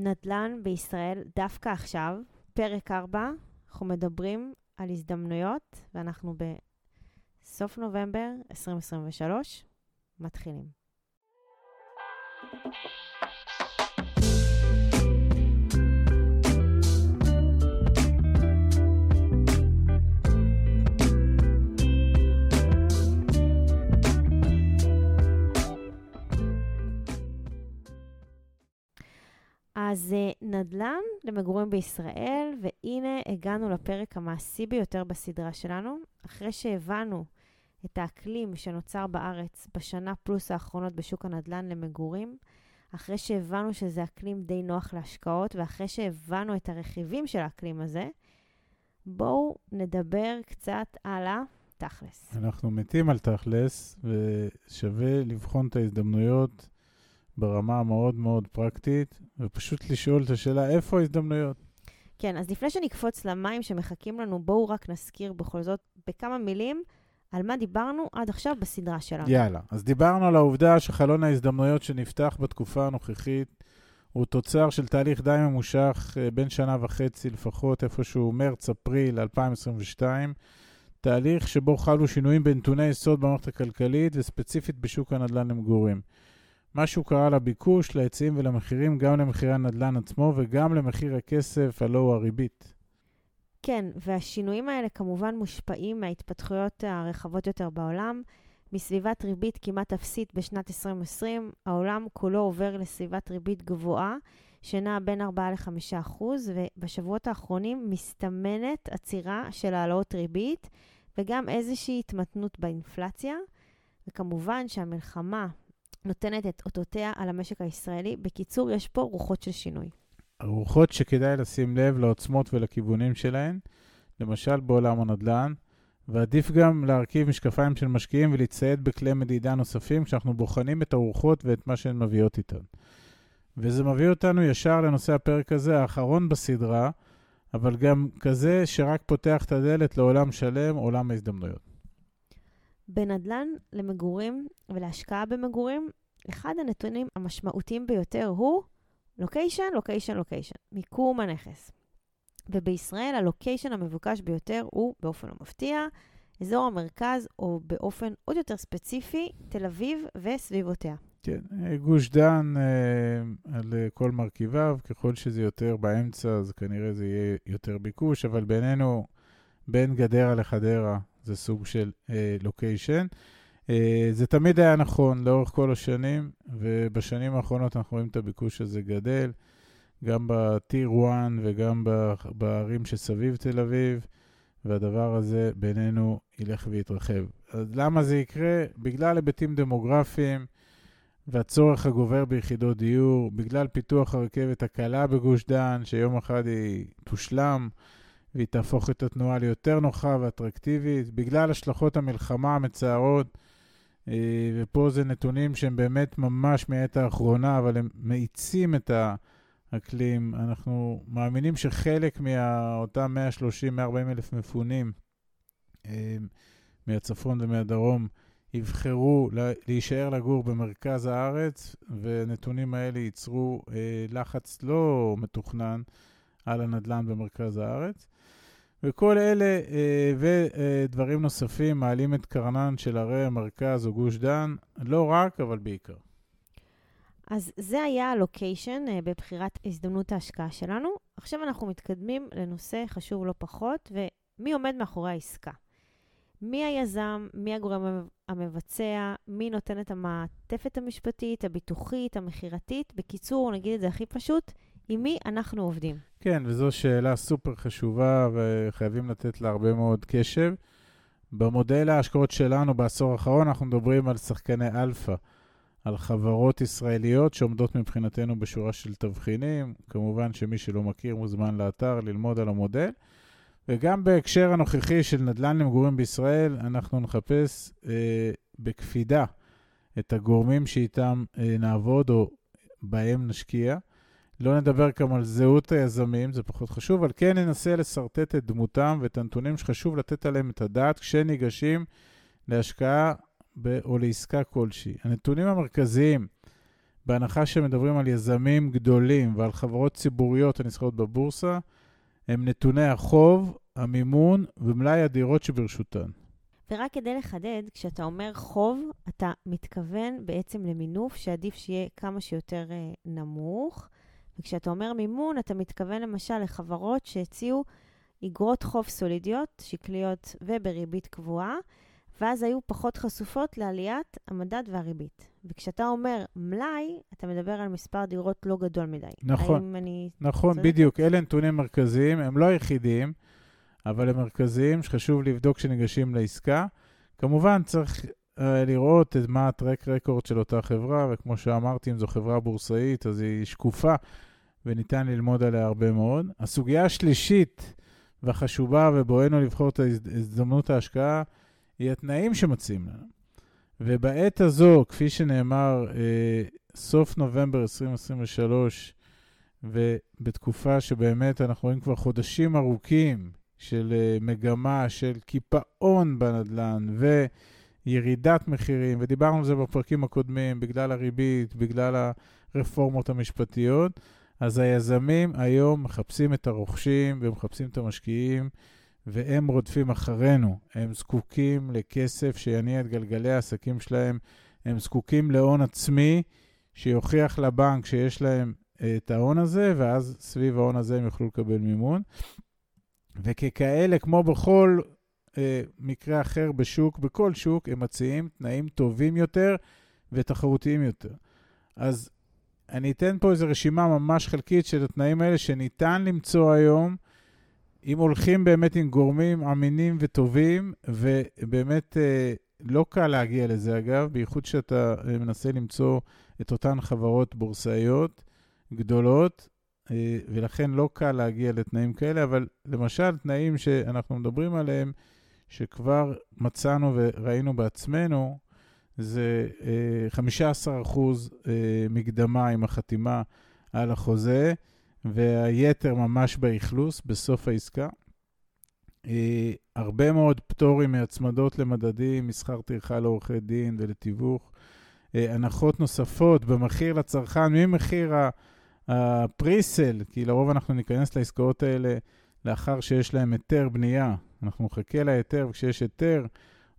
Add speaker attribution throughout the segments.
Speaker 1: נדל"ן בישראל דווקא עכשיו, פרק 4, אנחנו מדברים על הזדמנויות, ואנחנו בסוף נובמבר 2023, מתחילים. אז אה, נדל"ן למגורים בישראל, והנה הגענו לפרק המעשי ביותר בסדרה שלנו. אחרי שהבנו את האקלים שנוצר בארץ בשנה פלוס האחרונות בשוק הנדל"ן למגורים, אחרי שהבנו שזה אקלים די נוח להשקעות, ואחרי שהבנו את הרכיבים של האקלים הזה, בואו נדבר קצת על התכלס.
Speaker 2: אנחנו מתים על תכלס, ושווה לבחון את ההזדמנויות ברמה המאוד מאוד פרקטית, ופשוט לשאול את השאלה, איפה ההזדמנויות?
Speaker 1: כן, אז לפני שנקפוץ למים שמחכים לנו, בואו רק נזכיר בכל זאת בכמה מילים על מה דיברנו עד עכשיו בסדרה שלנו.
Speaker 2: יאללה, אז דיברנו על העובדה שחלון ההזדמנויות שנפתח בתקופה הנוכחית הוא תוצר של תהליך די ממושך, אה, בין שנה וחצי לפחות, איפשהו מרץ-אפריל 2022, תהליך שבו חלו שינויים בנתוני יסוד במערכת הכלכלית וספציפית בשוק הנדל"ן למגורים. משהו קרה לביקוש, להיצעים ולמחירים, גם למחירי הנדל"ן עצמו וגם למחיר הכסף, הלא הוא הריבית.
Speaker 1: כן, והשינויים האלה כמובן מושפעים מההתפתחויות הרחבות יותר בעולם. מסביבת ריבית כמעט אפסית בשנת 2020, העולם כולו עובר לסביבת ריבית גבוהה, שנעה בין 4 ל-5 אחוז, ובשבועות האחרונים מסתמנת עצירה של העלאות ריבית, וגם איזושהי התמתנות באינפלציה. וכמובן שהמלחמה נותנת את אותותיה על המשק הישראלי. בקיצור, יש פה רוחות של שינוי.
Speaker 2: רוחות שכדאי לשים לב לעוצמות ולכיוונים שלהן, למשל בעולם הנדל"ן, ועדיף גם להרכיב משקפיים של משקיעים ולהצטייד בכלי מדידה נוספים כשאנחנו בוחנים את הרוחות ואת מה שהן מביאות איתן. וזה מביא אותנו ישר לנושא הפרק הזה, האחרון בסדרה, אבל גם כזה שרק פותח את הדלת לעולם שלם, עולם ההזדמנויות.
Speaker 1: בנדל"ן למגורים ולהשקעה במגורים, אחד הנתונים המשמעותיים ביותר הוא location, location, location, מיקום הנכס. ובישראל ה location המבוקש ביותר הוא, באופן לא מפתיע, אזור המרכז, או באופן עוד יותר ספציפי, תל אביב וסביבותיה.
Speaker 2: כן, גוש דן אה, על כל מרכיביו, ככל שזה יותר באמצע, אז כנראה זה יהיה יותר ביקוש, אבל בינינו, בין גדרה לחדרה, זה סוג של לוקיישן. Uh, uh, זה תמיד היה נכון לאורך כל השנים, ובשנים האחרונות אנחנו רואים את הביקוש הזה גדל, גם בטיר 1 וגם בערים שסביב תל אביב, והדבר הזה בינינו ילך ויתרחב. אז למה זה יקרה? בגלל היבטים דמוגרפיים והצורך הגובר ביחידות דיור, בגלל פיתוח הרכבת הקלה בגוש דן, שיום אחד היא תושלם. והיא תהפוך את התנועה ליותר נוחה ואטרקטיבית, בגלל השלכות המלחמה המצערות, אה, ופה זה נתונים שהם באמת ממש מעת האחרונה, אבל הם מאיצים את האקלים. אנחנו מאמינים שחלק מאותם 130-140 אלף מפונים אה, מהצפון ומהדרום יבחרו להישאר לגור במרכז הארץ, והנתונים האלה ייצרו אה, לחץ לא מתוכנן על הנדל"ן במרכז הארץ. וכל אלה אה, ודברים נוספים מעלים את קרנן של ערי המרכז או גוש דן, לא רק, אבל בעיקר.
Speaker 1: אז זה היה הלוקיישן אה, בבחירת הזדמנות ההשקעה שלנו. עכשיו אנחנו מתקדמים לנושא חשוב לא פחות, ומי עומד מאחורי העסקה. מי היזם, מי הגורם המבצע, מי נותן את המעטפת המשפטית, הביטוחית, המכירתית. בקיצור, נגיד את זה הכי פשוט, עם מי אנחנו עובדים.
Speaker 2: כן, וזו שאלה סופר חשובה וחייבים לתת לה הרבה מאוד קשב. במודל ההשקעות שלנו בעשור האחרון אנחנו מדברים על שחקני אלפא, על חברות ישראליות שעומדות מבחינתנו בשורה של תבחינים. כמובן שמי שלא מכיר מוזמן לאתר ללמוד על המודל. וגם בהקשר הנוכחי של נדל"ן למגורים בישראל, אנחנו נחפש אה, בקפידה את הגורמים שאיתם אה, נעבוד או בהם נשקיע. לא נדבר כאן על זהות היזמים, זה פחות חשוב, אבל כן ננסה לשרטט את דמותם ואת הנתונים שחשוב לתת עליהם את הדעת כשניגשים להשקעה ב- או לעסקה כלשהי. הנתונים המרכזיים בהנחה שמדברים על יזמים גדולים ועל חברות ציבוריות הנסחרות בבורסה, הם נתוני החוב, המימון ומלאי הדירות שברשותן.
Speaker 1: ורק כדי לחדד, כשאתה אומר חוב, אתה מתכוון בעצם למינוף שעדיף שיהיה כמה שיותר אה, נמוך. וכשאתה אומר מימון, אתה מתכוון למשל לחברות שהציעו אגרות חוב סולידיות, שקליות ובריבית קבועה, ואז היו פחות חשופות לעליית המדד והריבית. וכשאתה אומר מלאי, אתה מדבר על מספר דירות לא גדול מדי.
Speaker 2: נכון,
Speaker 1: האם אני
Speaker 2: נכון,
Speaker 1: צודקת?
Speaker 2: בדיוק. אלה נתונים מרכזיים, הם לא היחידים, אבל הם מרכזיים שחשוב לבדוק כשניגשים לעסקה. כמובן, צריך uh, לראות את מה הטרק רקורד של אותה חברה, וכמו שאמרתי, אם זו חברה בורסאית, אז היא שקופה, וניתן ללמוד עליה הרבה מאוד. הסוגיה השלישית והחשובה, ובואנו לבחור את הזדמנות ההשקעה, היא התנאים שמציעים לנו. ובעת הזו, כפי שנאמר, אה, סוף נובמבר 2023, ובתקופה שבאמת אנחנו רואים כבר חודשים ארוכים של אה, מגמה של קיפאון בנדל"ן וירידת מחירים, ודיברנו על זה בפרקים הקודמים, בגלל הריבית, בגלל הרפורמות המשפטיות, אז היזמים היום מחפשים את הרוכשים ומחפשים את המשקיעים, והם רודפים אחרינו. הם זקוקים לכסף שיניע את גלגלי העסקים שלהם, הם זקוקים להון עצמי שיוכיח לבנק שיש להם אה, את ההון הזה, ואז סביב ההון הזה הם יוכלו לקבל מימון. וככאלה, כמו בכל אה, מקרה אחר בשוק, בכל שוק, הם מציעים תנאים טובים יותר ותחרותיים יותר. אז אני אתן פה איזו רשימה ממש חלקית של התנאים האלה שניתן למצוא היום, אם הולכים באמת עם גורמים אמינים וטובים, ובאמת אה, לא קל להגיע לזה, אגב, בייחוד שאתה אה, מנסה למצוא את אותן חברות בורסאיות גדולות, אה, ולכן לא קל להגיע לתנאים כאלה, אבל למשל, תנאים שאנחנו מדברים עליהם, שכבר מצאנו וראינו בעצמנו, זה אה, 15% אה, מקדמה עם החתימה על החוזה, והיתר ממש באכלוס בסוף העסקה. אה, הרבה מאוד פטורים מהצמדות למדדים, מסחר טרחה לעורכי דין ולתיווך. אה, הנחות נוספות במחיר לצרכן, ממחיר. הפריסל, כי לרוב אנחנו ניכנס לעסקאות האלה לאחר שיש להם היתר בנייה. אנחנו נחכה להיתר, וכשיש היתר,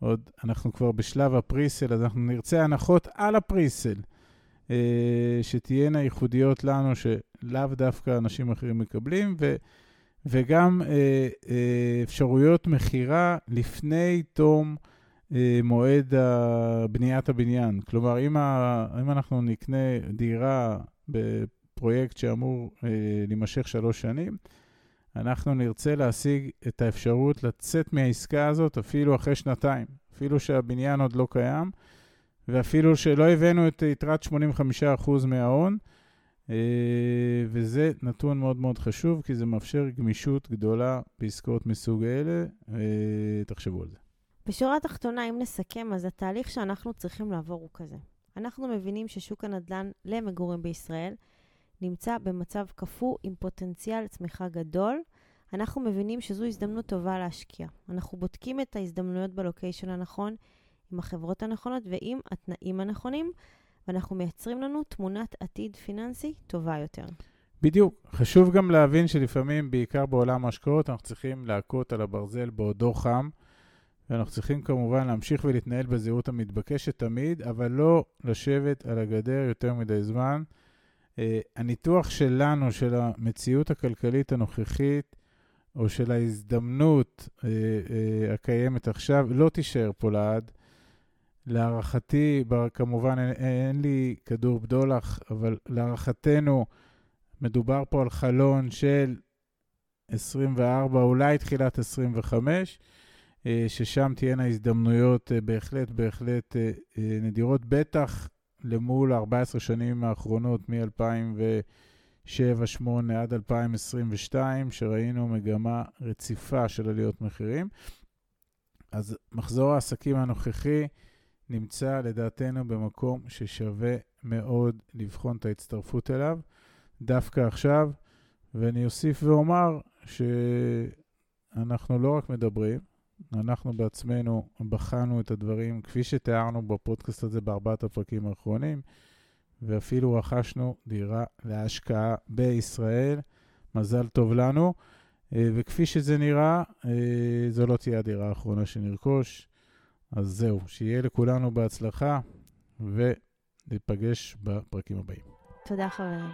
Speaker 2: עוד אנחנו כבר בשלב הפריסל, אז אנחנו נרצה הנחות על הפריסל, אה, שתהיינה ייחודיות לנו, שלאו דווקא אנשים אחרים מקבלים, ו, וגם אה, אה, אפשרויות מכירה לפני תום אה, מועד בניית הבניין. כלומר, אם, ה, אם אנחנו נקנה דירה בפרויקט שאמור אה, להימשך שלוש שנים, אנחנו נרצה להשיג את האפשרות לצאת מהעסקה הזאת אפילו אחרי שנתיים, אפילו שהבניין עוד לא קיים, ואפילו שלא הבאנו את יתרת 85% מההון, אה, וזה נתון מאוד מאוד חשוב, כי זה מאפשר גמישות גדולה בעסקאות מסוג אלה, אה, תחשבו על זה.
Speaker 1: בשורה התחתונה, אם נסכם, אז התהליך שאנחנו צריכים לעבור הוא כזה. אנחנו מבינים ששוק הנדל"ן למגורים בישראל נמצא במצב קפוא עם פוטנציאל צמיחה גדול. אנחנו מבינים שזו הזדמנות טובה להשקיע. אנחנו בודקים את ההזדמנויות בלוקיישן הנכון, עם החברות הנכונות ועם התנאים הנכונים, ואנחנו מייצרים לנו תמונת עתיד פיננסי טובה יותר.
Speaker 2: בדיוק. חשוב גם להבין שלפעמים, בעיקר בעולם ההשקעות, אנחנו צריכים להכות על הברזל בעודו חם, ואנחנו צריכים כמובן להמשיך ולהתנהל בזהירות המתבקשת תמיד, אבל לא לשבת על הגדר יותר מדי זמן. Uh, הניתוח שלנו, של המציאות הכלכלית הנוכחית, או של ההזדמנות uh, uh, הקיימת עכשיו, לא תישאר פה לעד. להערכתי, כמובן אין, אין לי כדור בדולח, אבל להערכתנו מדובר פה על חלון של 24, אולי תחילת 25, ששם תהיינה הזדמנויות בהחלט, בהחלט נדירות, בטח למול 14 שנים האחרונות, מ-2007-2008 עד 2022, שראינו מגמה רציפה של עליות מחירים. אז מחזור העסקים הנוכחי נמצא לדעתנו במקום ששווה מאוד לבחון את ההצטרפות אליו, דווקא עכשיו, ואני אוסיף ואומר שאנחנו לא רק מדברים, אנחנו בעצמנו בחנו את הדברים כפי שתיארנו בפודקאסט הזה בארבעת הפרקים האחרונים, ואפילו רכשנו דירה להשקעה בישראל. מזל טוב לנו. אה, וכפי שזה נראה, אה, זו לא תהיה הדירה האחרונה שנרכוש. אז זהו, שיהיה לכולנו בהצלחה, וניפגש בפרקים הבאים.
Speaker 1: תודה, חברים.